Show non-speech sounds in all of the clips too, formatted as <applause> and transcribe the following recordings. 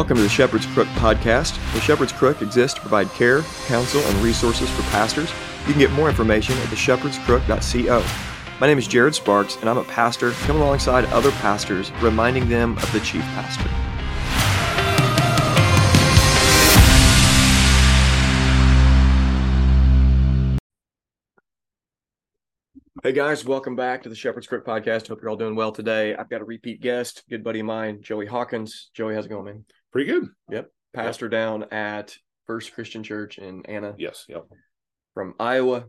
Welcome to the Shepherd's Crook podcast. The Shepherd's Crook exists to provide care, counsel, and resources for pastors. You can get more information at theshepherdscrook.co. My name is Jared Sparks, and I'm a pastor coming alongside other pastors, reminding them of the chief pastor. Hey guys, welcome back to the Shepherd's Crook podcast. Hope you're all doing well today. I've got a repeat guest, good buddy of mine, Joey Hawkins. Joey, how's it going, man? Pretty good. Yep. Pastor down at First Christian Church in Anna Yes. Yep. from Iowa.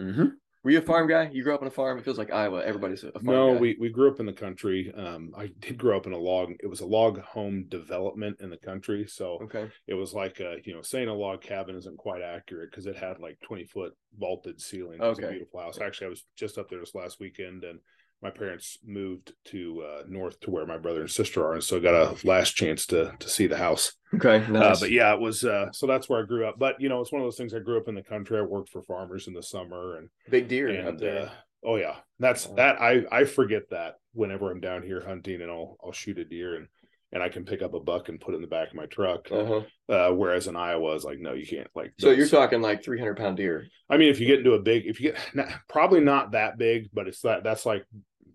Mm-hmm. Were you a farm guy? You grew up on a farm? It feels like Iowa. Everybody's a farm No, guy. we we grew up in the country. Um, I did grow up in a log. It was a log home development in the country, so Okay. it was like a you know saying a log cabin isn't quite accurate because it had like twenty foot vaulted ceilings. It was a Okay. beautiful house. Actually, I was just up there this last weekend, and my parents moved to uh, north to where my brother and sister are, and so I got a last chance to to see the house. Okay. Uh, but yeah, it was uh, so that's where I grew up. But you know, it's one of those things. I grew up in the country. I worked for farmers in the summer, and Big deer up and there. uh, oh yeah that's Wow. that i i forget that whenever i'm down here hunting and i'll i'll shoot a deer and and i can pick up a buck and put it in the back of my truck uh-huh. uh whereas in iowa is like no you can't like So you're talking like 300 pound deer. i mean if you get into a big if you get not, <laughs> probably not that big but it's that that's like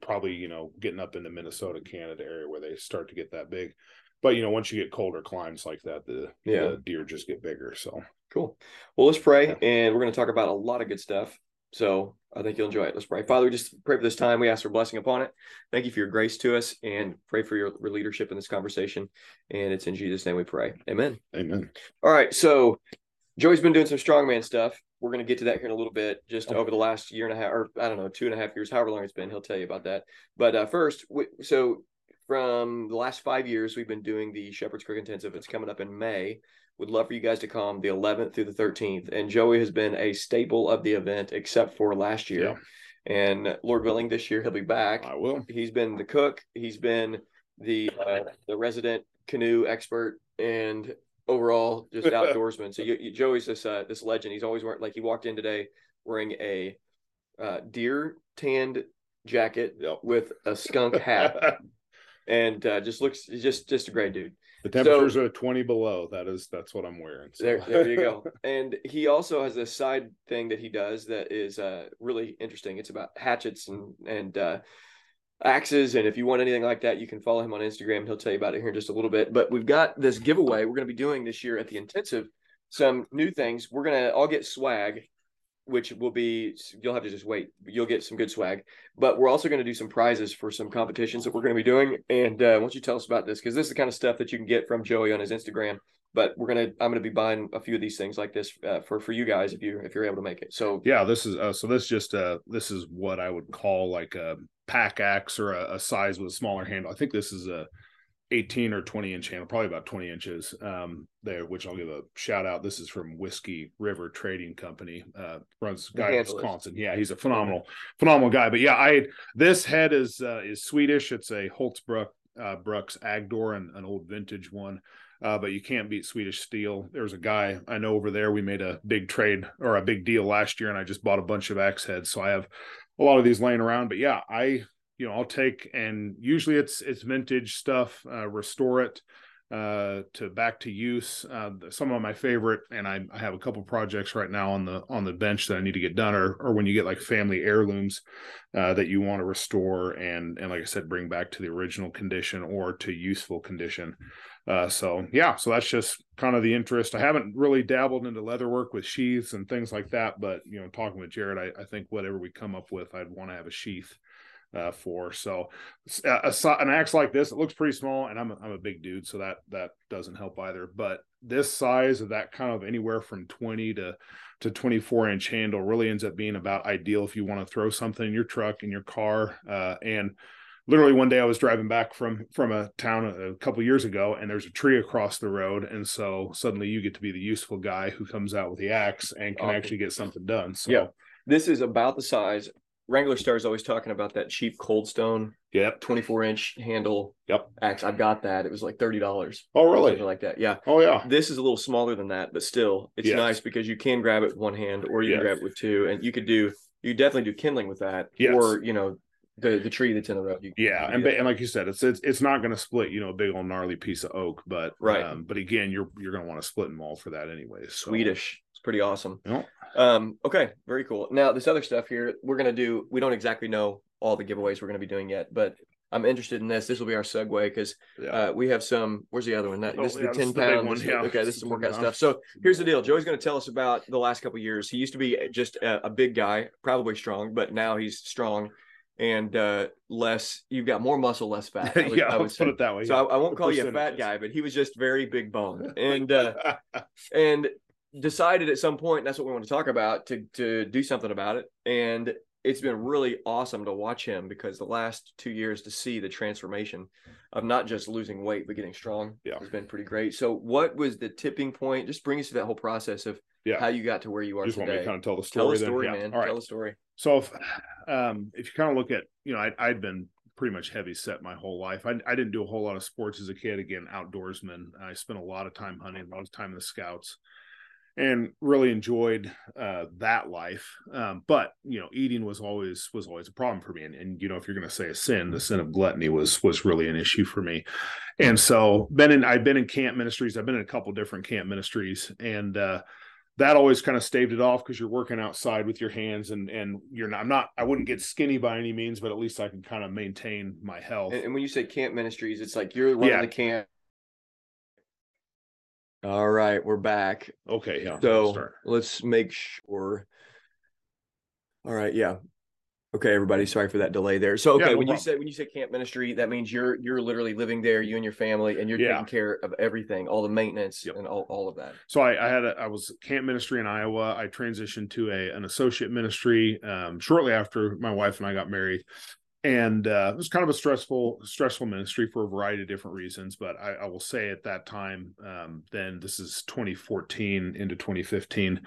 probably you know getting up into minnesota canada area where they start to get that big but you know once you get colder climes like that the, Yeah. the deer just get bigger so Cool. Well, let's pray, Yeah. and we're going to talk about a lot of good stuff. So I think you'll enjoy it. Let's pray. Father, we just pray for this time. We ask for blessing upon it. Thank you for your grace to us, and pray for your leadership in this conversation. And it's in Jesus' name we pray. Amen. amen All right. So Joey's been doing some strongman stuff. We're going to get to that here in a little bit, just over the last year and a half, or I don't know, two and a half years, however long it's been. He'll tell you about that. But uh, first, we, so from the last five years, we've been doing the Shepherd's Crook Intensive. It's coming up in May. Would love for you guys to come the 11th through the 13th. And Joey has been a staple of the event, except for last year. And Lord willing, this year he'll be back i will he's been the cook he's been the uh, the resident canoe expert and overall just <laughs> outdoorsman so you, you, joey's this uh, this legend he's always wearing like he walked in today wearing a uh, deer tanned jacket Yep. with a skunk hat <laughs> and uh, just looks just just a great dude the temperatures are 20 below that is that's what i'm wearing so. there, there you go. <laughs> And he also has this side thing that he does that is uh, really interesting. It's about hatchets and and uh, axes. And if you want anything like that, you can follow him on Instagram. He'll tell you about it here in just a little bit. But we've got this giveaway we're going to be doing this year at the intensive. Some new things. We're gonna all get swag, which will be you'll have to just wait. You'll get some good swag. But we're also going to do some prizes for some competitions that we're going to be doing. And uh, why don't you tell us about this? Because this is the kind of stuff that you can get from Joey on his Instagram but we're gonna i'm gonna be buying a few of these things like this uh, for for you guys if you if you're able to make it so yeah this is uh, so this just uh this is what i would call like a pack axe or a, a size with a smaller handle. I think this is a 18 or 20 inch handle probably about 20 inches um there which i'll give a shout out. This is from whiskey river trading company uh runs guy in wisconsin yeah he's a phenomenal phenomenal guy. But yeah i this head is uh is swedish. It's a Hults Bruk uh brooks agdor and an old vintage one. Uh, but you can't beat Swedish steel. There's a guy I know over there. We made a big trade or a big deal last year, and I just bought a bunch of axe heads. So I have a lot of these laying around. But yeah, I you know I'll take and usually it's it's vintage stuff. Uh, restore it uh to back to use uh some of my favorite and I, I have a couple projects right now on the on the bench that i need to get done or or when you get like family heirlooms uh that you want to restore and and like i said bring back to the original condition or to useful condition uh, so yeah, so that's just kind of the interest. I haven't really dabbled into leather work with sheaths and things like that, but you know, talking with Jared, I, I think whatever we come up with, I'd want to have a sheath uh, for. So a, an axe like this, it looks pretty small, and I'm a, I'm a big dude, so that that doesn't help either. But this size of that kind of anywhere from 20 to to 24 inch handle really ends up being about ideal if you want to throw something in your truck in your car uh, and literally one day I was driving back from from a town a, a couple years ago, and there's a tree across the road, and so suddenly you get to be the useful guy who comes out with the axe and can actually get something done. So Yeah. this is about the size Wranglerstar is always talking about that cheap Cold Steel yep, 24 inch handle Yep. axe i've got that it was like $30 oh something really? like that yeah Oh yeah, this is a little smaller than that but still it's Yes. nice because you can grab it with one hand or you Yes. can grab it with two and you could do you definitely do kindling with that Yes. or you know the the tree that's in the road. You, yeah, you and, and like you said, it's it's it's not going to split, you know, a big old gnarly piece of oak, but Right. Um, but again, you're you're going to want to splitting maul for that anyway. So. Swedish. It's pretty awesome. Know, Um, okay, very cool. Now this other stuff here, we're gonna do. We don't exactly know all the giveaways we're gonna be doing yet, but I'm interested in this. This will be our segue because yeah. uh, we have some. Where's the other one? That Oh, this is yeah, the ten is the big pound. one, yeah. Okay, this is some workout 10 stuff. So here's the deal. Joey's going to tell us about the last couple years. He used to be just a, a big guy, probably strong, but now he's strong and uh, less. You've got more muscle, less fat. I <laughs> would- yeah, let's put it that way. So I, I won't The call you a fat guy, but he was just very big bone <laughs> and uh, and decided at some point point that's what we want to talk about to to do something about it. And it's been really awesome to watch him because the last two years to see the transformation of not just losing weight but getting strong Yeah. has been pretty great. So what was the tipping point? Just bring us to that whole process of Yeah. how you got to where you are You just want me to kind of tell the story. Tell the then? story, Yeah. man. All right. Tell the story. So if um if you kind of look at you know I I'd been pretty much heavy set my whole life. I I didn't do a whole lot of sports as a kid. Again, outdoorsman. I spent a lot of time hunting, a lot of time in the scouts, and really enjoyed uh, that life. Um, but you know, eating was always was always a problem for me. And, and you know, if you're going to say a sin, the sin of gluttony was was really an issue for me. And so, been in I've been in camp ministries. I've been in a couple different camp ministries, and uh, that always kind of staved it off because you're working outside with your hands and and you're not I'm not I wouldn't get skinny by any means, but at least I can kind of maintain my health. And, and when you say camp ministries, it's like you're running Yeah. the camp. All right, we're back. okay, yeah. So let's make sure. All right, yeah. Okay, everybody, sorry for that delay there. So Yeah, okay, no when you say when you say camp ministry, that means you're you're literally living there, you and your family, and you're Yeah. taking care of everything, all the maintenance Yep. and all, all of that. So I, I had a, I was camp ministry in Iowa. I transitioned to a an associate ministry um, shortly after my wife and I got married, and uh, it was kind of a stressful stressful ministry for a variety of different reasons. But I, I will say at that time, um, then this is 2014 into 2015,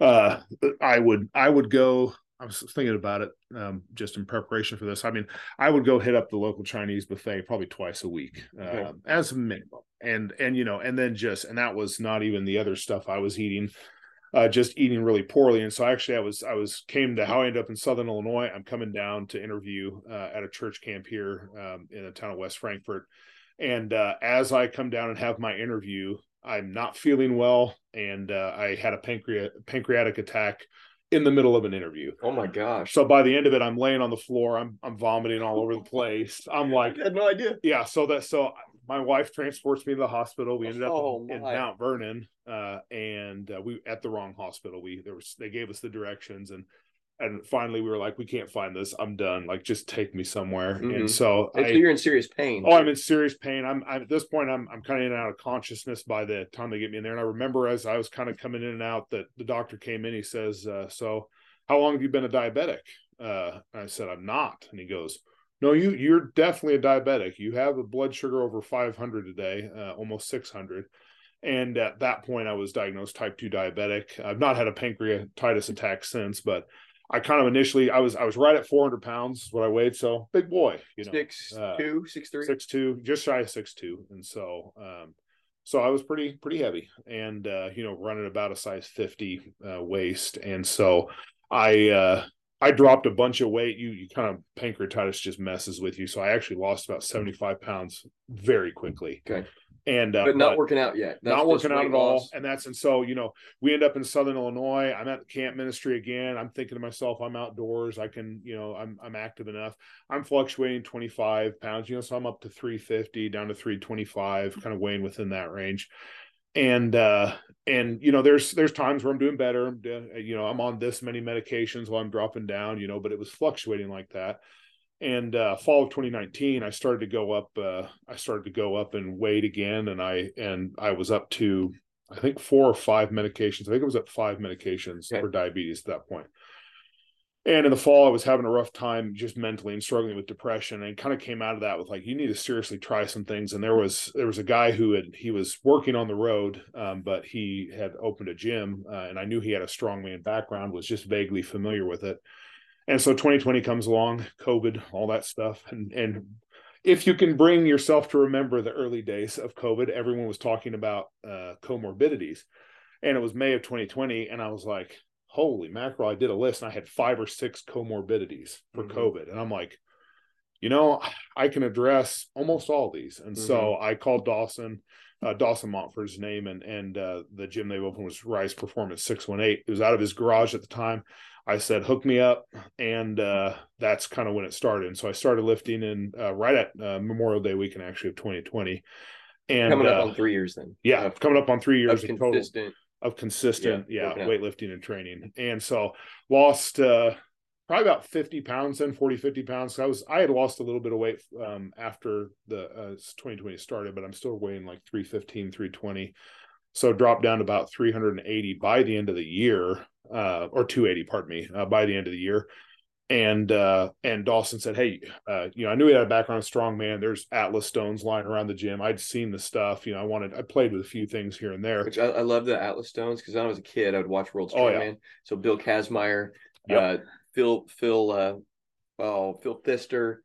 uh, I would I would go. I was thinking about it um, just in preparation for this. I mean, I would go hit up the local Chinese buffet probably twice a week Okay. um, as a minimum, and and you know, and then just and that was not even the other stuff I was eating, uh, just eating really poorly. And so actually, I was I was came to how I ended up in Southern Illinois. I'm coming down to interview uh, at a church camp here um, in the town of West Frankfort, and uh, as I come down and have my interview, I'm not feeling well, and uh, I had a pancreatic pancreatic attack in the middle of an interview. Oh my gosh! So by the end of it, I'm laying on the floor. I'm I'm vomiting all over the <laughs> place. I'm like, I had no idea. yeah. So that so my wife transports me to the hospital. We ended up Oh, in, in. Mount Vernon, uh, and uh, we at the wrong hospital. We there was they gave us the directions, and and finally we were like, we can't find this. I'm done. Like just take me somewhere. Mhm. And so And I, you're in serious pain. Oh, I'm in serious pain. I'm, I'm at this point. I'm I'm kind of in and out of consciousness by the time they get me in there. And I remember as I was kind of coming in and out that the doctor came in. He says, uh, "So, how long have you been a diabetic?" Uh, I said, "I'm not." And he goes, "No, you you're definitely a diabetic. You have a blood sugar over 500 a day, uh, almost 600." And at that point, I was diagnosed type two diabetic. I've not had a pancreatitis attack since, but I kind of initially I was I was right at 400 pounds what I weighed, so big boy, you know six uh, two, six three. six two, just shy of six two, and so um, so I was pretty pretty heavy, and uh, you know running about a size fifty uh, waist, and so I uh, I dropped a bunch of weight. You you kind of pancreatitis just messes with you, so I actually lost about seventy five pounds very quickly. Okay. and uh, but not working out yet. That's not working out at all. And that's and so you know we end up in Southern Illinois. I'm at the camp ministry again. I'm thinking to myself, I'm outdoors. I can you know I'm I'm active enough. I'm fluctuating 25 pounds. You know, so I'm up to 350 down to 325, kind of weighing within that range. And uh and you know there's there's times where I'm doing better. I'm doing- You know I'm on this many medications while I'm dropping down. You know, but it was fluctuating like that and uh fall of 2019 i started to go up uh i started to go up in weight again and i and i was up to i think four or five medications i think it was at five medications Okay. for diabetes at that point and in the fall i was having a rough time just mentally and struggling with depression and kind of came out of that with like you need to seriously try some things and there was there was a guy who had he was working on the road um, but he had opened a gym uh, and i knew he had a strongman background was just vaguely familiar with it and so 2020 comes along, COVID, all that stuff. And and if you can bring yourself to remember the early days of COVID, everyone was talking about uh, comorbidities. And it was May of 2020. And I was like, holy mackerel, I did a list and I had five or six comorbidities for Mhm. COVID. And I'm like, you know, I can address almost all these. And mm-hmm. so I called Dawson, uh, Dawson Montford's name, and and uh, the gym they opened was Rise Performance Six One Eight. It was out of his garage at the time. I said, "Hook me up," and uh, that's kind of when it started. And so I started lifting in uh, right at uh, Memorial Day weekend, actually of 2020. And coming up uh, on three years, then yeah, coming up on three years of consistent, total, of consistent, yeah, yeah. weightlifting and training. And so lost probably about 50 pounds then 40 50 pounds. I was i had lost a little bit of weight um, after the uh, 2020 started but i'm still weighing like 315 320 so dropped down to about 380 by the end of the year uh, or 280 pardon me uh, by the end of the year and uh, and dawson said hey uh, you know i knew he had a background strong man. There's atlas stones lying around the gym. I'd seen the stuff. You know i wanted i played with a few things here and there. Which i, I love the atlas stones because when i was a kid i would watch world strongman oh, yeah. so bill kazmaier yep. Uh, Phil Phil uh, oh Phil Pfister,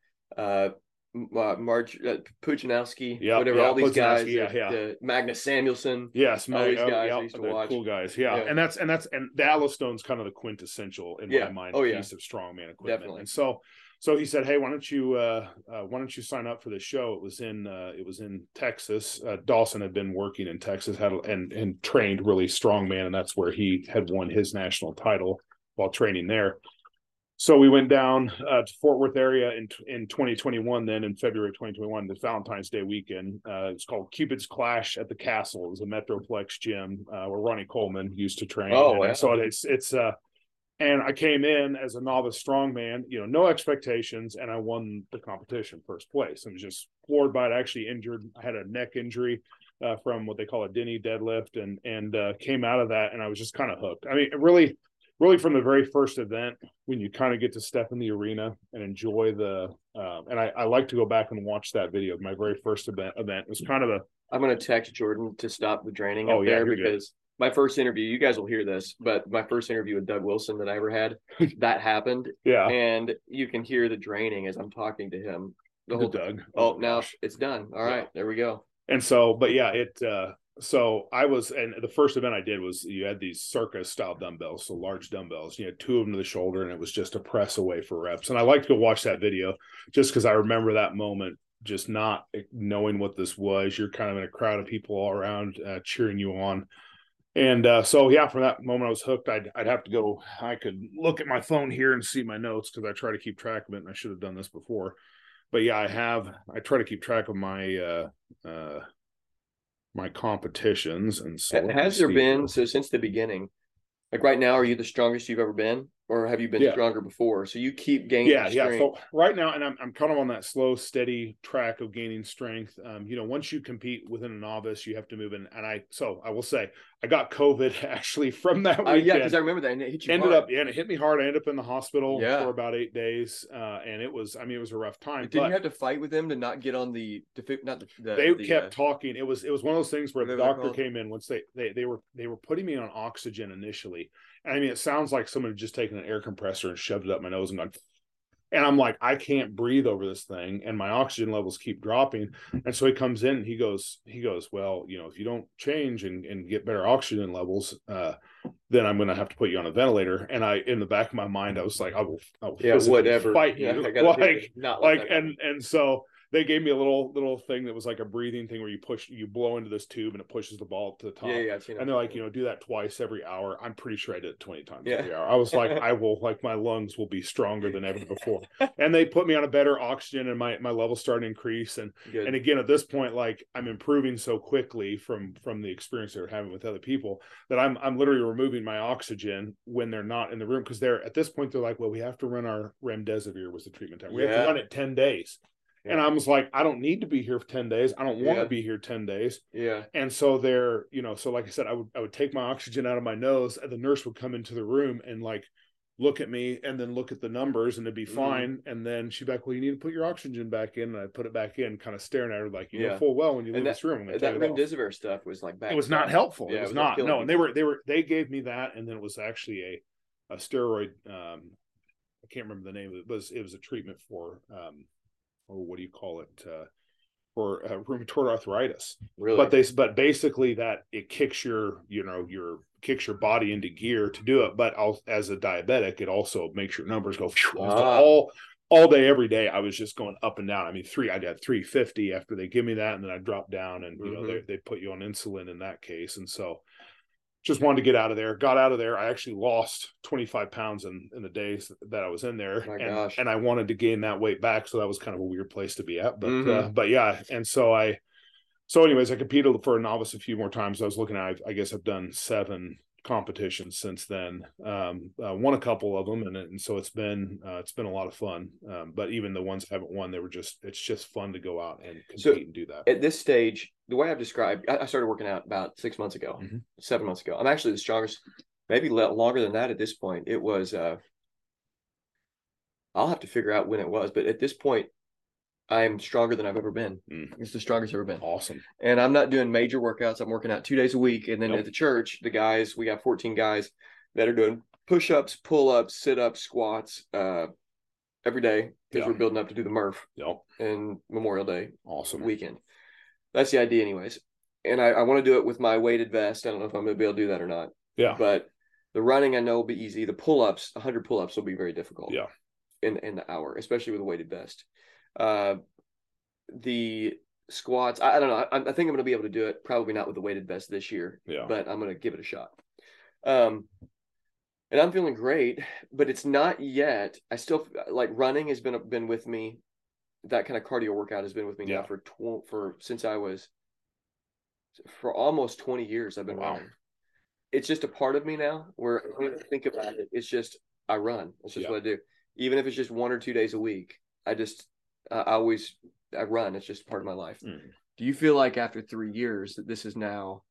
uh, Marge uh, Pudzianowski, yeah, whatever, yeah, all these guys, yeah, yeah. The Magnus Samuelsson, yes, all these guys I used to watch. cool guys, yeah. yeah. and that's and that's and the Atlas Stone's kind of the quintessential in yeah. my mind oh, piece of strongman equipment. Definitely. And so, so he said, "Hey, why don't you uh, uh, why don't you sign up for the show?" It was in uh, it was in Texas. Uh, Dawson had been working in Texas, had and and trained really strongman, and that's where he had won his national title while training there so we went down uh, to Fort Worth area in in 2021. Then in February 2021, the Valentine's Day weekend. Uh, it's called Cupid's Clash at the Castle. It was a Metroplex gym uh, where Ronnie Coleman used to train. Oh, and so it's it's uh, and I came in as a novice strongman. You know, no expectations, and I won the competition first place. I was just floored by it. I actually injured. I had a neck injury. Uh, from what they call a Denny deadlift, and and uh, came out of that, and I was just kind of hooked. I mean, it really, really from the very first event when you kind of get to step in the arena and enjoy the uh, and I, I, like to go back and watch that video. My very first event event it was kind of a i'm going to text jordan to stop the draining oh, up yeah, there because my first interview you guys will hear this but my first interview with doug wilson that i ever had <laughs> that happened. Yeah. And you can hear the draining as i'm talking to him. The whole doug. Oh, oh now it's done. All right yeah. there we go. And so but yeah it uh so I was, and the first event I did was you had these circus style dumbbells, so large dumbbells. You had two of them to the shoulder, and it was just a press away for reps. And I like to go watch that video just because I remember that moment, just not knowing what this was. You're kind of in a crowd of people all around uh, cheering you on. And uh, so, yeah, from that moment I was hooked. I'd, I'd have to go. I could look at my phone here and see my notes because I try to keep track of it, and I should have done this before. But yeah, I have. I try to keep track of my uh, uh, my competitions and so has there been so since the beginning like right now are you the strongest you've ever been or have you been yeah. stronger before? So you keep gaining. Yeah, yeah. So right now, and I'm I'm kind of on that slow, steady track of gaining strength. Um, you know, once you compete within a novice, you have to move in. And I, so I will say, I got COVID <laughs> actually from that weekend. Uh, yeah, because I remember that. And it hit you ended hard. up, yeah, and it hit me hard. I ended up in the hospital yeah. for about eight days, uh, and it was, I mean, it was a rough time. Did you have to fight with them to not get on the, to, not the, the they the, kept uh, talking. It was, it was one of those things where the doctor came in once they, they, they were, they were putting me on oxygen initially I mean, it sounds like someone had just taken an air compressor and shoved it up my nose and gone, and I'm like, I can't breathe over this thing, and my oxygen levels keep dropping. And so he comes in and he goes, he goes, well, you know, if you don't change and, and get better oxygen levels, uh, then I'm going to have to put you on a ventilator. And I, in the back of my mind, I was like, I will, I will yeah, whatever, fight you, yeah, <laughs> like, like and and so they gave me a little little thing that was like a breathing thing where you push you blow into this tube and it pushes the ball to the top. Yeah, yeah. And they're like, you know, do that twice every hour. I'm pretty sure I did it 20 times yeah. every hour. I was like, <laughs> I will like my lungs will be stronger than ever before. <laughs> and they put me on a better oxygen and my my levels started to increase. And Good. and again at this point, like I'm improving so quickly from from the experience they're having with other people that I'm I'm literally removing my oxygen when they're not in the room because they're at this point they're like, well, we have to run our remdesivir was the treatment time. We yeah. have to run it 10 days. And I was like, I don't need to be here for 10 days. I don't want yeah. to be here 10 days. Yeah. And so they're, you know, so like I said, I would I would take my oxygen out of my nose and the nurse would come into the room and like look at me and then look at the numbers and it'd be mm-hmm. fine. And then she'd be like, Well, you need to put your oxygen back in. And I put it back in, kind of staring at her like, you yeah. know full well when you leave that, this room. That remdesivir stuff was like It was not helpful. Yeah, it was, it was not. No, and they were they were they gave me that and then it was actually a a steroid um I can't remember the name of it, it was it was a treatment for um or what do you call it uh, for uh, rheumatoid arthritis. Really? But they but basically that it kicks your you know your kicks your body into gear to do it. But I'll, as a diabetic, it also makes your numbers go ah. all all day, every day, I was just going up and down. I mean, three, I got 350 after they give me that, and then I dropped down, and you know, Mhm. they, they put you on insulin in that case. And so just wanted to get out of there. Got out of there. I actually lost 25 pounds in, in the days that I was in there. My and, gosh. and I wanted to gain that weight back. So that was kind of a weird place to be at. But uh, Mhm. but yeah. And so I so anyways, I competed for a novice a few more times. I was looking at I guess I've done seven competitions since then. Um, uh, won a couple of them, and, and so it's been uh, it's been a lot of fun. Um, but even the ones I haven't won, they were just it's just fun to go out and compete So, and do that. At this stage, the way I've described, I I started working out about six months ago, Mhm. seven months ago. I'm actually the strongest, maybe longer than that at this point. It was, uh, I'll have to figure out when it was, but at this point, I'm stronger than I've ever been. Mm. It's the strongest I've ever been. awesome. And I'm not doing major workouts. I'm working out two days a week. And then Nope. at the church, the guys, we got 14 guys that are doing push ups, pull ups, sit ups, squats uh, every day because Yeah. we're building up to do the Murph Yep. and Memorial Day Awesome. weekend. That's the idea, anyways. And I, I want to do it with my weighted vest. I don't know if I'm going to be able to do that or not. Yeah. But the running, I know, will be easy. The pull ups, 100 pull ups will be very difficult. Yeah. In in the hour, especially with a weighted vest. Uh, the squats, I, I don't know. I, I think I'm going to be able to do it. Probably not with the weighted vest this year, Yeah. but I'm going to give it a shot. Um, and I'm feeling great, but it's not yet. I still like running has been been with me. That kind of cardio workout has been with me Yeah. now for tw- for since I was for almost 20 years. I've been Wow. running. It's just a part of me now. Where I think about it. It's just I run. It's just Yeah. what I do. Even if it's just one or two days a week, I just I always I run. It's just part of my life. Mm. Do you feel like after three years that this is now,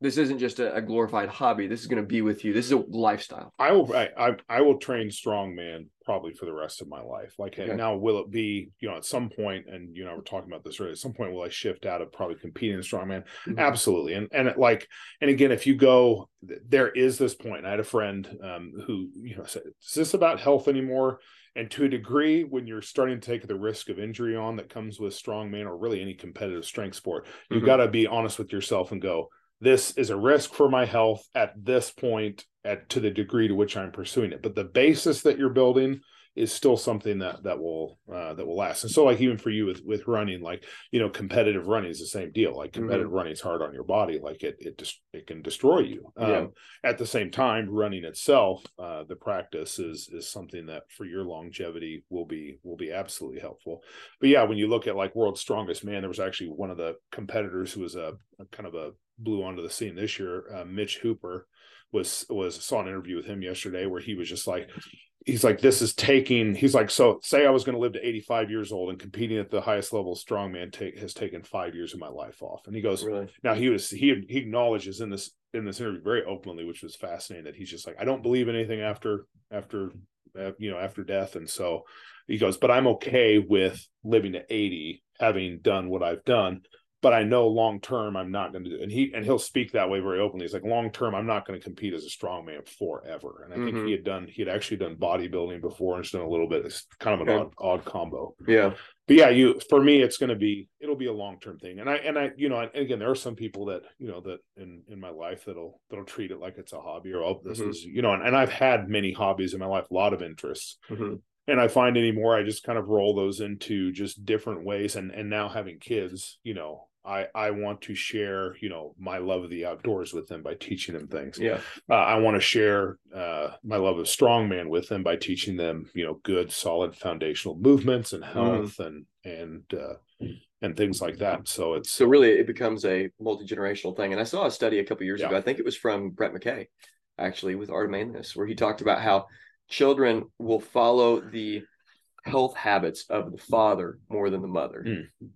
this isn't just a, a glorified hobby? This is going to be with you. This is a lifestyle. I will I, I I will train strongman probably for the rest of my life. Like Okay. now will it be, you know, at some point, and you know, we're talking about this earlier, at some point will I shift out of probably competing in strongman? Mm-hmm. Absolutely. And and it, like, and again, if you go, there is this point. I had a friend um who, you know, said, Is this about health anymore? And to a degree, when you're starting to take the risk of injury on that comes with strongman or really any competitive strength sport, you Mhm. got to be honest with yourself and go, this is a risk for my health at this point at to the degree to which I'm pursuing it. But the basis that you're building is still something that that will uh, that will last. And so, like even for you with with running, like you know, competitive running is the same deal. Like competitive running is hard on your body. Like it it just it can destroy you. Um, Yeah. At the same time, running itself, uh, the practice is is something that for your longevity will be will be absolutely helpful. But yeah, when you look at like World's Strongest Man, there was actually one of the competitors who was a, a kind of a blew onto the scene this year. Uh, Mitch Hooper was was saw an interview with him yesterday where he was just like he's like this is taking he's like so say i was going to live to 85 years old and competing at the highest level strongman take has taken five years of my life off. And he goes Really? now he was he he acknowledges in this in this interview very openly which was fascinating that he's just like i don't believe anything after after uh, you know after death. And so he goes but i'm okay with living to 80 having done what i've done but I know long term I'm not going to do. And he and he'll speak that way very openly. He's like, long term, I'm not going to compete as a strongman forever. And I think Mhm. he had done he had actually done bodybuilding before and just done a little bit. It's kind of an Okay. odd, odd combo. Yeah. But yeah, you for me, it's going to be it'll be a long term thing. And I and I you know and again there are some people that you know that in in my life that'll that'll treat it like it's a hobby or oh this Mhm. is you know and, and I've had many hobbies in my life, a lot of interests Mhm. and I find anymore I just kind of roll those into just different ways and and now having kids you know I I want to share you know my love of the outdoors with them by teaching them things Yeah. uh, I want to share uh my love of strongman with them by teaching them you know good solid foundational movements and health and and uh and things like that so it's So really, it becomes a multi generational thing. And I saw a study a couple years Yeah. ago. I think it was from Brett McKay, actually, with Art of Manliness, where he talked about how children will follow the health habits of the father more than the mother. Mm.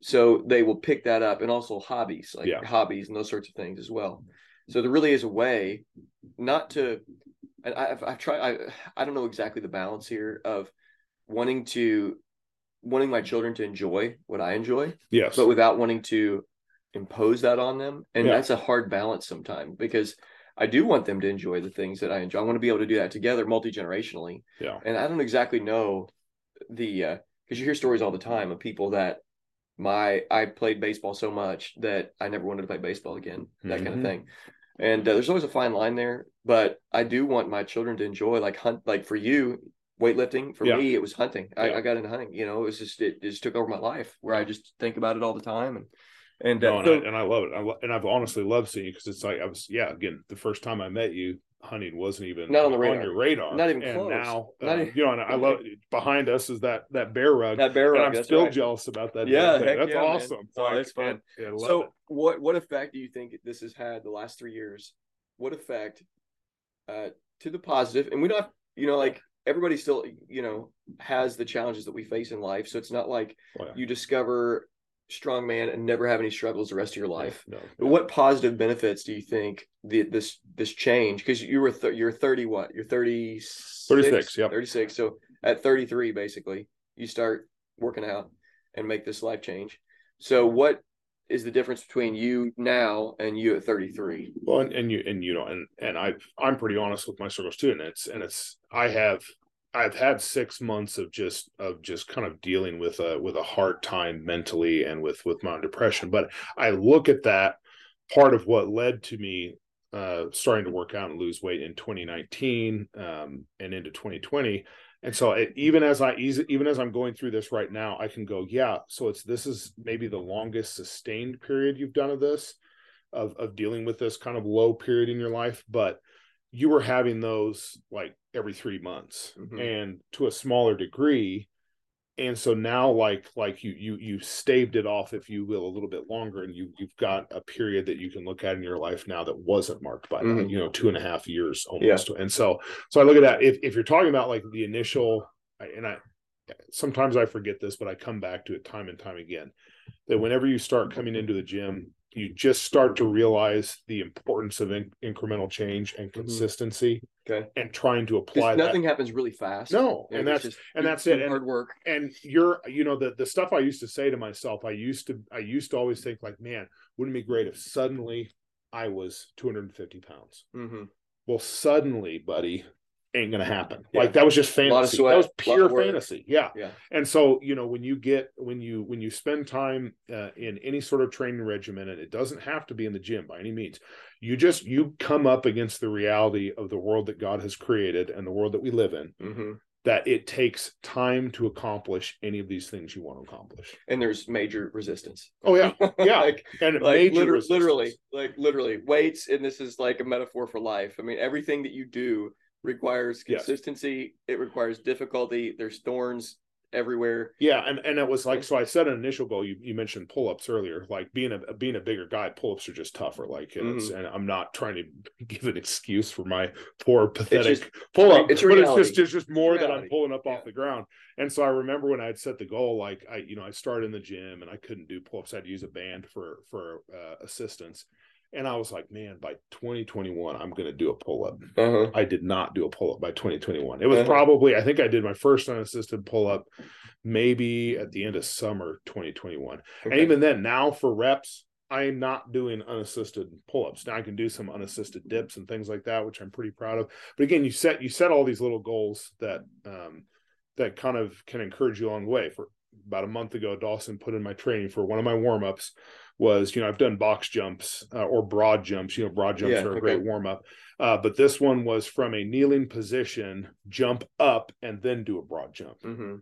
So they will pick that up, and also hobbies, like Yeah. hobbies and those sorts of things as well. So there really is a way not to. And I- I've, I've tried. I I don't know exactly the balance here of wanting to wanting my children to enjoy what I enjoy, yes but without wanting to impose that on them. And Yeah. that's a hard balance sometimes because I do want them to enjoy the things that I enjoy. I want to be able to do that together multi generationally. yeah And I don't exactly know the uh, because you hear stories all the time of people that my I played baseball so much that I never wanted to play baseball again, that kind Mhm. of thing. And uh, there's always a fine line there, but I do want my children to enjoy like hunt like for you weightlifting. For Yeah. me, it was hunting. I, Yeah. I got into hunting. You know, it was just it just took over my life where I just think about it all the time and and, uh, No, and, so- I, and I love it. I lo- and I've honestly loved seeing you because it's like I was, yeah. Again, the first time I met you, hunting wasn't even Not on the radar. your radar, Not even and close. now, Not uh, even- you know, and I <laughs> love behind us is that that bear rug. that bear and rug. I'm still right. jealous about that. Yeah, that's yeah, awesome. Oh, it's fun. yeah, So it. what what effect do you think this has had the last three years? What effect uh to the positive? And we don't have, you know, like everybody still, you know, has the challenges that we face in life. So it's not like Well, you discover strongman and never have any struggles the rest of your life. No, But what positive benefits do you think the, this this change? Because you were th- you're thirty what? You're 36? 36, yep. 36. So at 33, basically, you start working out and make this life change. So what is the difference between you now and you at 33? Well, and, and you and you know, and and I I'm pretty honest with my struggles too, and it's and it's I have I've had six months of just of just kind of dealing with a with a hard time mentally and with with my depression. But I look at that part of what led to me uh starting to work out and lose weight in 2019 um and into 2020 and so it, even as i even as i'm going through this right now i can go yeah so it's this is maybe the longest sustained period you've done of this of of dealing with this kind of low period in your life but you were having those like every 3 months Mhm. and to a smaller degree and so now like like you you you staved it off if you will a little bit longer and you you've got a period that you can look at in your life now that wasn't marked by Mhm. you know two and a half years almost and so so i look at that if, if you're talking about like the initial and i sometimes i forget this but i come back to it time and time again that whenever you start coming into the gym you just start to realize the importance of in, incremental change and consistency Okay. and trying to apply that nothing happens really fast. no Yeah, and that's just and that's it. And- Hard work. and you're you know the the stuff i used to say to myself i used to i used to always think like man wouldn't it be great if suddenly i was 250 pounds hmm well suddenly buddy ain't gonna happen. Yeah. like that was just fantasy lot of sweat, that was pure fantasy. Yeah. Yeah. and so you know when you get when you when you spend time uh, in any sort of training regimen and it doesn't have to be in the gym by any means you just you come up against the reality of the world that god has created and the world that we live in hmm that it takes time to accomplish any of these things you want to accomplish. And there's major resistance. Oh yeah, <laughs> yeah, like and like major liter- literally like literally weights and this is like a metaphor for life. I mean everything that you do requires Yes. consistency it requires difficulty there's thorns everywhere Yeah, and and it was like so. I set an initial goal. You you mentioned pull ups earlier. Like being a being a bigger guy, pull ups are just tougher. Like and, it's, Mm-hmm. and I'm not trying to <laughs> give an excuse for my poor pathetic pull up. it's but it's just it's just more that I'm pulling up Yeah. off the ground. And so I remember when I had set the goal, like I you know I started in the gym and I couldn't do pull ups. I had to use a band for for uh, assistance. And I was like, man, by 2021, I'm going to do a pull up. uh-huh. I did not do a pull up by 2021. It was Uh-huh. probably, I think I did my first unassisted pull up maybe at the end of summer 2021. And even then, now for reps, I am not doing unassisted pull ups. Now I can do some unassisted dips and things like that, which I'm pretty proud of. But again, you set you set all these little goals that um, that kind of can encourage you along the way. For about a month ago, Dawson put in my training for one of my warm ups was you know I've done box jumps uh, or broad jumps. You know, broad jumps Yeah, are a okay. great warm up. Uh, but this one was from a kneeling position, jump up, and then do a broad jump. Mhm.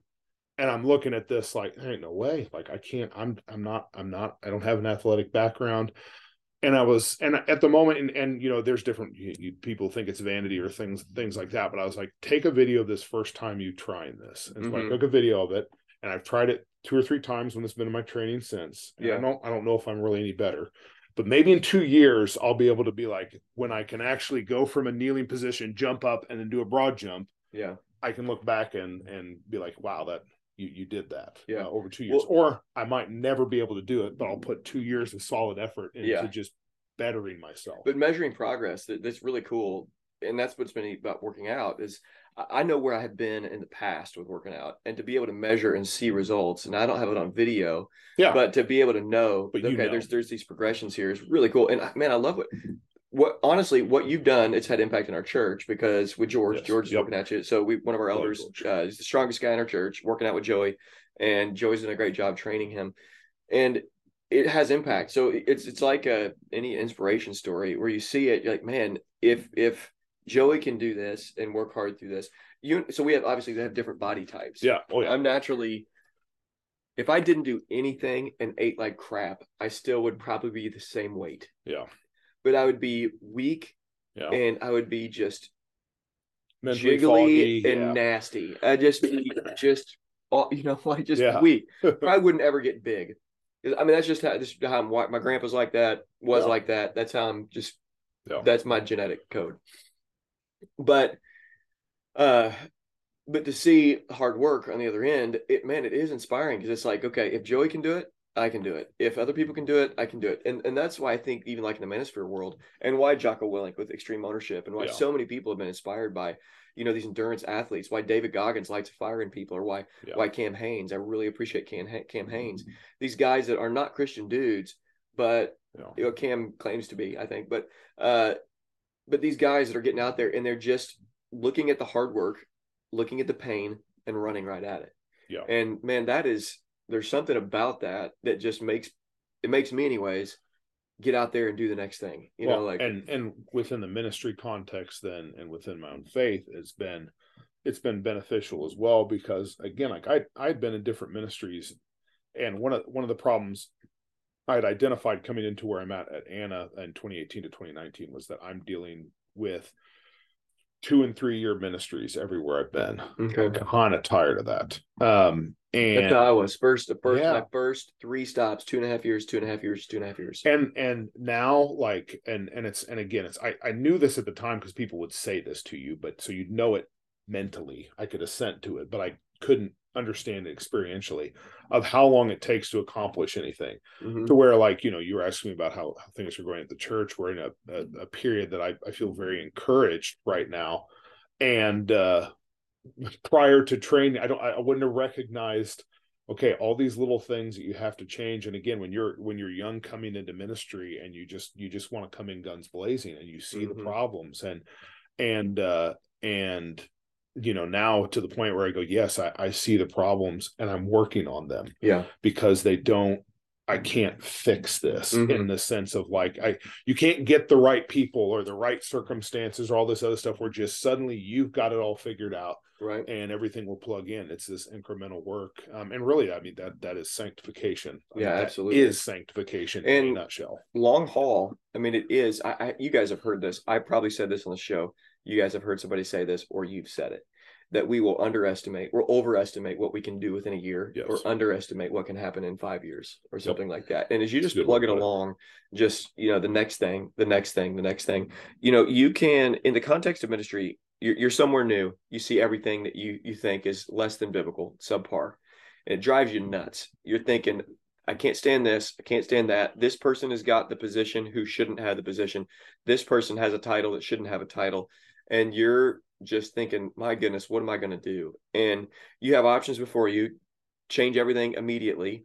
And I'm looking at this like, there ain't no way. Like I can't. I'm. I'm not. I'm not. I don't have an athletic background. And I was, and at the moment, and, and you know, there's different you, you, people think it's vanity or things, things like that. But I was like, take a video of this first time you trying this. And so I took a video of it, and I've tried it two or three times when it's been in my training since. And Yeah. I don't. I don't know if I'm really any better but maybe in two years i'll be able to be like when i can actually go from a kneeling position jump up and then do a broad jump yeah i can look back and and be like wow that you you did that Yeah. uh, over two years Well- or i might never be able to do it but i'll put two years of solid effort into Yeah. just bettering myself but measuring progress that, that's really cool and that's what's been about working out is I- know where I have been in the past with working out, and to be able to measure and see results. And I don't have it on video, yeah but to be able to know, But you okay, know. there's there's these progressions here is really cool. And man, I love what what honestly what you've done. It's had impact in our church because with George, Yes. George is Yep. working at you. So we one of our elders, uh, he's the strongest guy in our church, working out with Joey, and Joey's doing a great job training him, and it has impact. So it's it's like a any inspiration story where you see it, you're like man, if if Joey can do this and work hard through this. You so we have obviously they have different body types. Yeah. Oh yeah. I'm naturally if I didn't do anything and ate like crap, I still would probably be the same weight. Yeah. But I would be weak Yeah. and I would be just Mentally jiggly foggy, and yeah. nasty. I just be just you know <laughs> like just Yeah. weak. <laughs> I wouldn't ever get big. I mean that's just how this how I'm, my grandpa's like that was Yeah. like that. That's how I'm just Yeah. that's my genetic code. But uh but to see hard work on the other end, it man, it is inspiring because it's like, okay, if Joey can do it, I can do it. If other people can do it, I can do it. And and that's why I think even like in the manosphere world, and why Jocko Willink with extreme ownership, and why Yeah. so many people have been inspired by, you know, these endurance athletes. Why David Goggins lights a fire in people, or why Yeah. why Cam Hanes. I really appreciate Cam Cam Hanes. These guys that are not Christian dudes, but Yeah. you know, Cam claims to be, I think, but uh, but these guys that are getting out there and they're just looking at the hard work, looking at the pain, and running right at it. Yeah. And man, that is there's something about that that just makes it makes me, anyways, get out there and do the next thing. You Well, know, like and and within the ministry context then and within my own faith it's been it's been beneficial as well because again like i i'd been in different ministries and one of one of the problems i had identified coming into where i'm at at anna in 2018 to 2019 was that i'm dealing with two and three year ministries everywhere i've been okay. kind of tired of that um and That's how I was first. The first, Yeah. my first three stops, two and a half years, two and a half years, two and a half years. and and now like and and it's and again it's i i knew this at the time because people would say this to you but so you'd know it mentally i could assent to it but i couldn't understand it experientially of how long it takes to accomplish anything Mhm. to where like you know you were asking me about how, how things are going at the church we're in a, a, a period that I, I feel very encouraged right now and uh prior to training i don't i wouldn't have recognized okay all these little things that you have to change and again when you're when you're young coming into ministry and you just you just want to come in guns blazing and you see Mhm. the problems and and uh and you know now to the point where i go yes i, I see the problems and i'm working on them Yeah. because they don't I can't fix this Mhm. in the sense of like I you can't get the right people or the right circumstances or all this other stuff where just suddenly you've got it all figured out Right. and everything will plug in. It's this incremental work. Um, and really, I mean that that is sanctification. I Yeah, that absolutely. is sanctification in a nutshell. long haul i mean it is I, I you guys have heard this i probably said this on the show you guys have heard somebody say this or you've said it that we will underestimate or overestimate what we can do within a year Yes. or underestimate what can happen in five years or something like that and as you just plug it put it. along just you know the next thing the next thing the next thing you know you can in the context of ministry you're, you're somewhere new you see everything that you you think is less than biblical subpar and it drives you nuts you're thinking I can't stand this. I can't stand that. This person has got the position who shouldn't have the position. This person has a title that shouldn't have a title. And you're just thinking, my goodness, what am I going to do? And you have options before you change everything immediately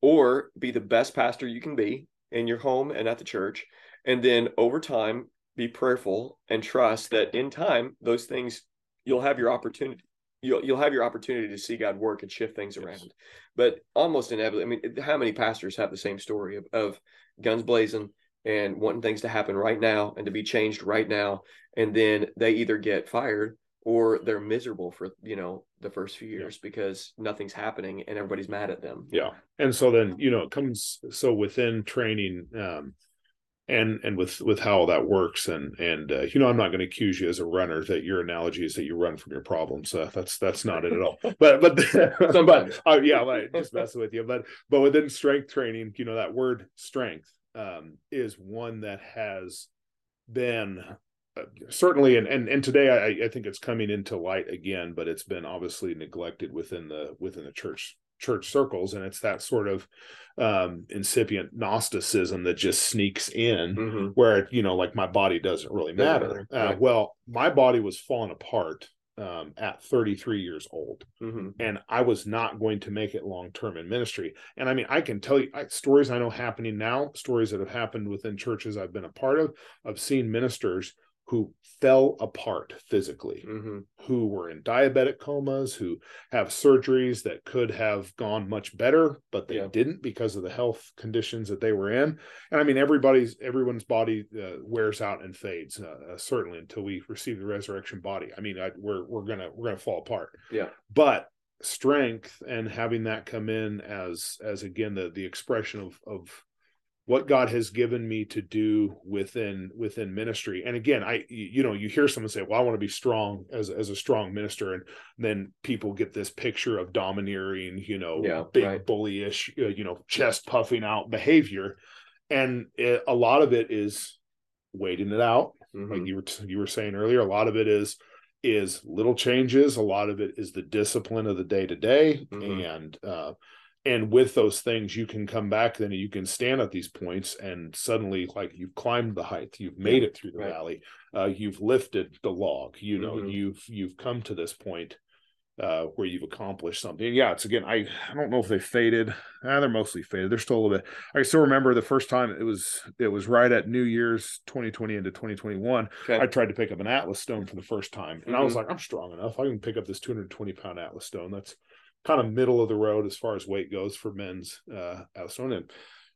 or be the best pastor you can be in your home and at the church. And then over time, be prayerful and trust that in time, those things you'll have your opportunity. You'll, you'll have your opportunity to see God work and shift things Yes. around but almost inevitably. I mean, how many pastors have the same story of, of guns blazing and wanting things to happen right now and to be changed right now, and then they either get fired or they're miserable for you know the first few years because nothing's happening and everybody's mad at them. Yeah. And so then, you know, it comes so within training, um, and and with with how that works and and uh, you know i'm not going to accuse you as a runner that your analogy is that you run from your problems uh, that's that's not it at all. <laughs> But but <laughs> but uh, yeah like, just messing with you. But but within strength training you know that word strength um is one that has been uh, certainly and, and and today I, I think it's coming into light again but it's been obviously neglected within the within the church church circles and it's that sort of um incipient gnosticism that just sneaks in Mhm. where you know like my body doesn't really Doesn't matter, matter, Uh, right. well my body was falling apart um at 33 years old Mhm. and I was not going to make it long term in ministry. And I mean, I can tell you I, stories I know happening now, stories that have happened within churches I've been a part of, of seeing ministers who fell apart physically, hmm who were in diabetic comas, who have surgeries that could have gone much better, but they Yeah. didn't because of the health conditions that they were in. And I mean, everybody's everyone's body uh, wears out and fades, uh, uh, certainly until we receive the resurrection body. I mean, I, we're we're gonna we're gonna fall apart. Yeah. But strength and having that come in as as again the the expression of of what God has given me to do within within ministry. And again, I you know, you hear someone say, "Well, I want to be strong as as a strong minister," and then people get this picture of domineering, you know, Yeah, big right. bullyish, uh, you know, chest puffing out behavior, and it, a lot of it is waiting it out, hmm like you were you were saying earlier. A lot of it is is little changes. A lot of it is the discipline of the day to day, Mhm. and uh, and with those things you can come back then you can stand at these points and suddenly like you've climbed the height you've made it through the right. valley uh, you've lifted the log you know Mhm. you've you've come to this point uh, where you've accomplished something And yeah it's again i i don't know if they faded ah, they're mostly faded they're still a little bit i still remember the first time it was it was right at new year's 2020 into 2021 Okay. I tried to pick up an Atlas stone for the first time, and I was Mhm. like, I'm strong enough. I can pick up this 220 pound Atlas stone. That's kind of middle of the road as far as weight goes for men's uh, Atlas stone, and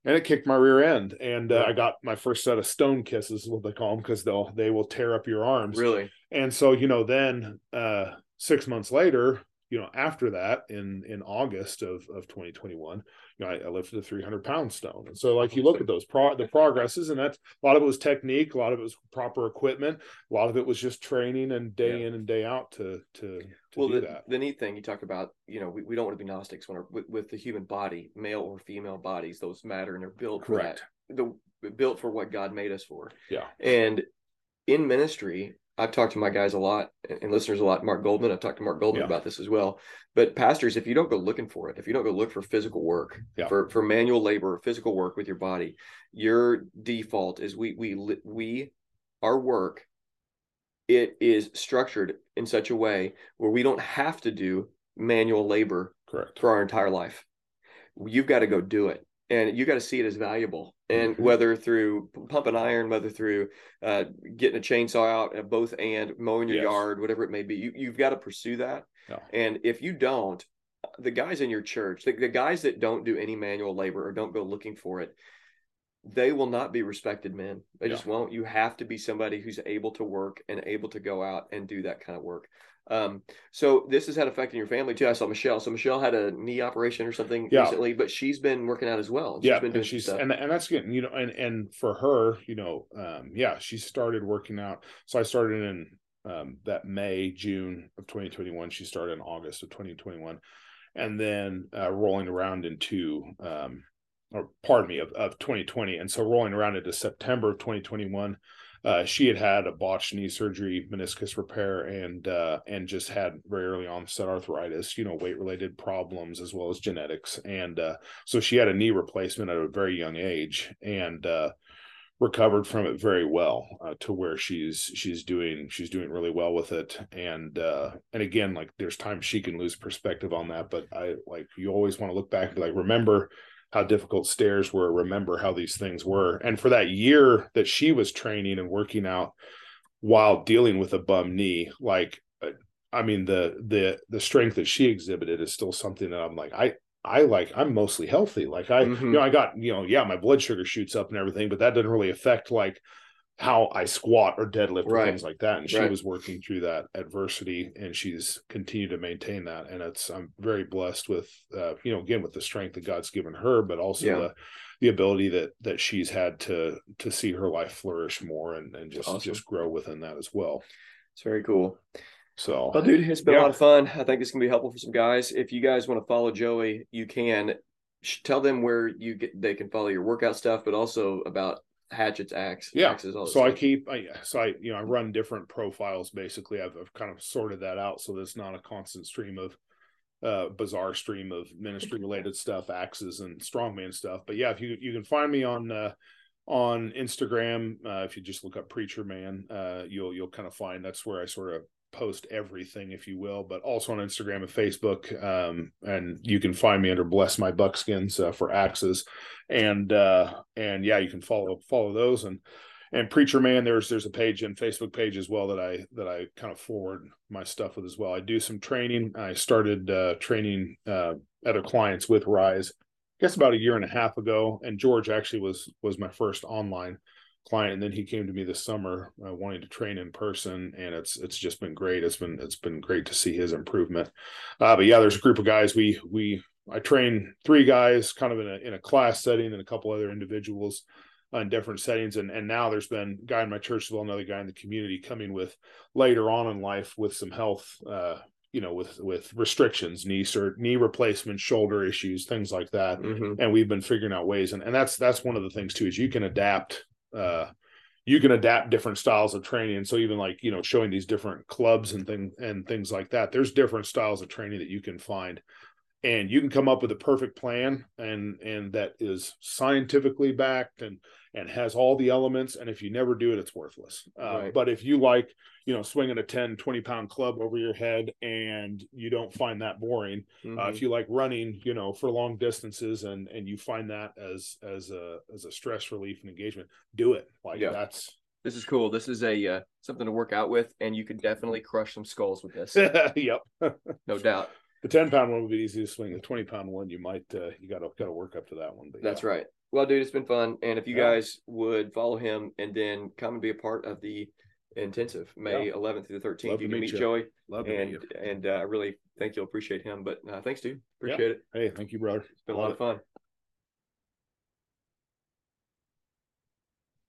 and it kicked my rear end, and uh, Yeah. I got my first set of stone kisses, what they call them, because they'll they will tear up your arms. really. And so you know, then uh, six months later, you know, after that, in in August of of 2021, you know, I, I lifted a 300 pound stone, and so like you look at those pro the progresses, and that's a lot of it was technique, a lot of it was proper equipment, a lot of it was just training and day Yeah. in and day out to to to well do the, that. the neat thing you talk about you know we, we don't want to be gnostics when with, with the human body male or female bodies those matter and they're built Correct. that the built for what god made us for Yeah. and in ministry i've talked to my guys a lot and listeners a lot mark goldman i've talked to mark goldman Yeah. about this as well but pastors if you don't go looking for it if you don't go look for physical work Yeah. for for manual labor physical work with your body your default is we we we our work it is structured in such a way where we don't have to do manual labor Correct. for our entire life. You've got to go do it. And you got to see it as valuable. And Mhm. whether through pumping iron, whether through uh, getting a chainsaw out, at both and mowing your Yes. yard, whatever it may be, you, you've got to pursue that. Yeah. And if you don't, the guys in your church, the, the guys that don't do any manual labor or don't go looking for it, they will not be respected men. They Yeah. just won't. You have to be somebody who's able to work and able to go out and do that kind of work. Um, so this has had effect in your family too. I saw Michelle. So Michelle had a knee operation or something Yeah. recently, but she's been working out as well. She's yeah, been doing and she's stuff. and and that's good. you know, and and for her, you know, um, yeah, she started working out. So I started in um, that May, June of 2021. She started in August of 2021, and then uh, rolling around into, um, or pardon me, of, of 2020, and so rolling around into September of 2021. Uh, she had had a botched knee surgery, meniscus repair, and uh, and just had very early onset arthritis, you know, weight related problems as well as genetics, and uh, so she had a knee replacement at a very young age, and uh, recovered from it very well uh, to where she's she's doing she's doing really well with it. And and again like there's times she can lose perspective on that but i like you always want to look back and be like remember how difficult stairs were remember how these things were and for that year that she was training and working out while dealing with a bum knee like uh, i mean the the the strength that she exhibited is still something that i'm like i I like I'm mostly healthy. Like I, Mhm. you know, I got, you know, yeah, my blood sugar shoots up and everything, but that doesn't really affect like how I squat or deadlift or things like that. And she Right. was working through that adversity and she's continued to maintain that. And it's I'm very blessed with uh, you know, again with the strength that God's given her, but also Yeah. the the ability that that she's had to to see her life flourish more and, and just Awesome. just grow within that as well. it's very cool. So Well, dude, it's been a lot of fun. I think this can be helpful for some guys. If you guys want to follow Joey, you can tell them where you get they can follow your workout stuff, but also about hatchets, axe, Yeah. axes, so I keep I so I you know I run different profiles basically. I've, I've kind of sorted that out so there's not a constant stream of uh bizarre stream of ministry related stuff axes and strongman stuff. But yeah if you you can find me on uh on Instagram uh if you just look up preacher man uh you'll you'll kind of find that's where I sort of post everything if you will but also on Instagram and Facebook um and you can find me under bless my buckskins uh, for axes. And uh and yeah you can follow follow those. And and preacher man there's there's a page and facebook page as well that i that i kind of forward my stuff with as well. I do some training. I started uh, training uh, other clients with rise I guess about a year and a half ago. And george actually was was my first online client and then he came to me this summer uh, wanting to train in person and it's it's just been great. It's been it's been great to see his improvement. Uh, but yeah there's a group of guys. We we i train three guys kind of in a in a class setting and a couple other individuals in different settings. And and now there's been a guy in my church as well another guy in the community coming with later on in life with some health uh you know with with restrictions knee or knee replacement shoulder issues things like that. Mm-hmm. and we've been figuring out ways. And, and that's that's one of the things too is you can adapt uh you can adapt different styles of training. And so even like you know showing these different clubs and things and things like that there's different styles of training that you can find and you can come up with a perfect plan and and that is scientifically backed and and has all the elements. And if you never do it it's worthless. Uh, right. but if you like you know swinging a 10 20 pound club over your head and you don't find that boring mm-hmm. uh, if you like running you know for long distances and and you find that as as a as a stress relief and engagement do it. Like yeah. that's this is cool. This is a uh, something to work out with and you could definitely crush some skulls with this. <laughs> Yep. <laughs> No doubt the 10 pound one would be easy to swing the 20 pound one you might uh, you gotta gotta work up to that one but that's yeah. right well, dude, it's been fun. And if you yeah. guys would follow him and then come and be a part of the intensive May yeah. 11th through the 13th, Love you can meet, meet Joey. Love and, and uh, I really think you'll appreciate him. But uh, thanks, dude. Appreciate it. Hey, thank you, brother. It's been Love a lot it. of fun.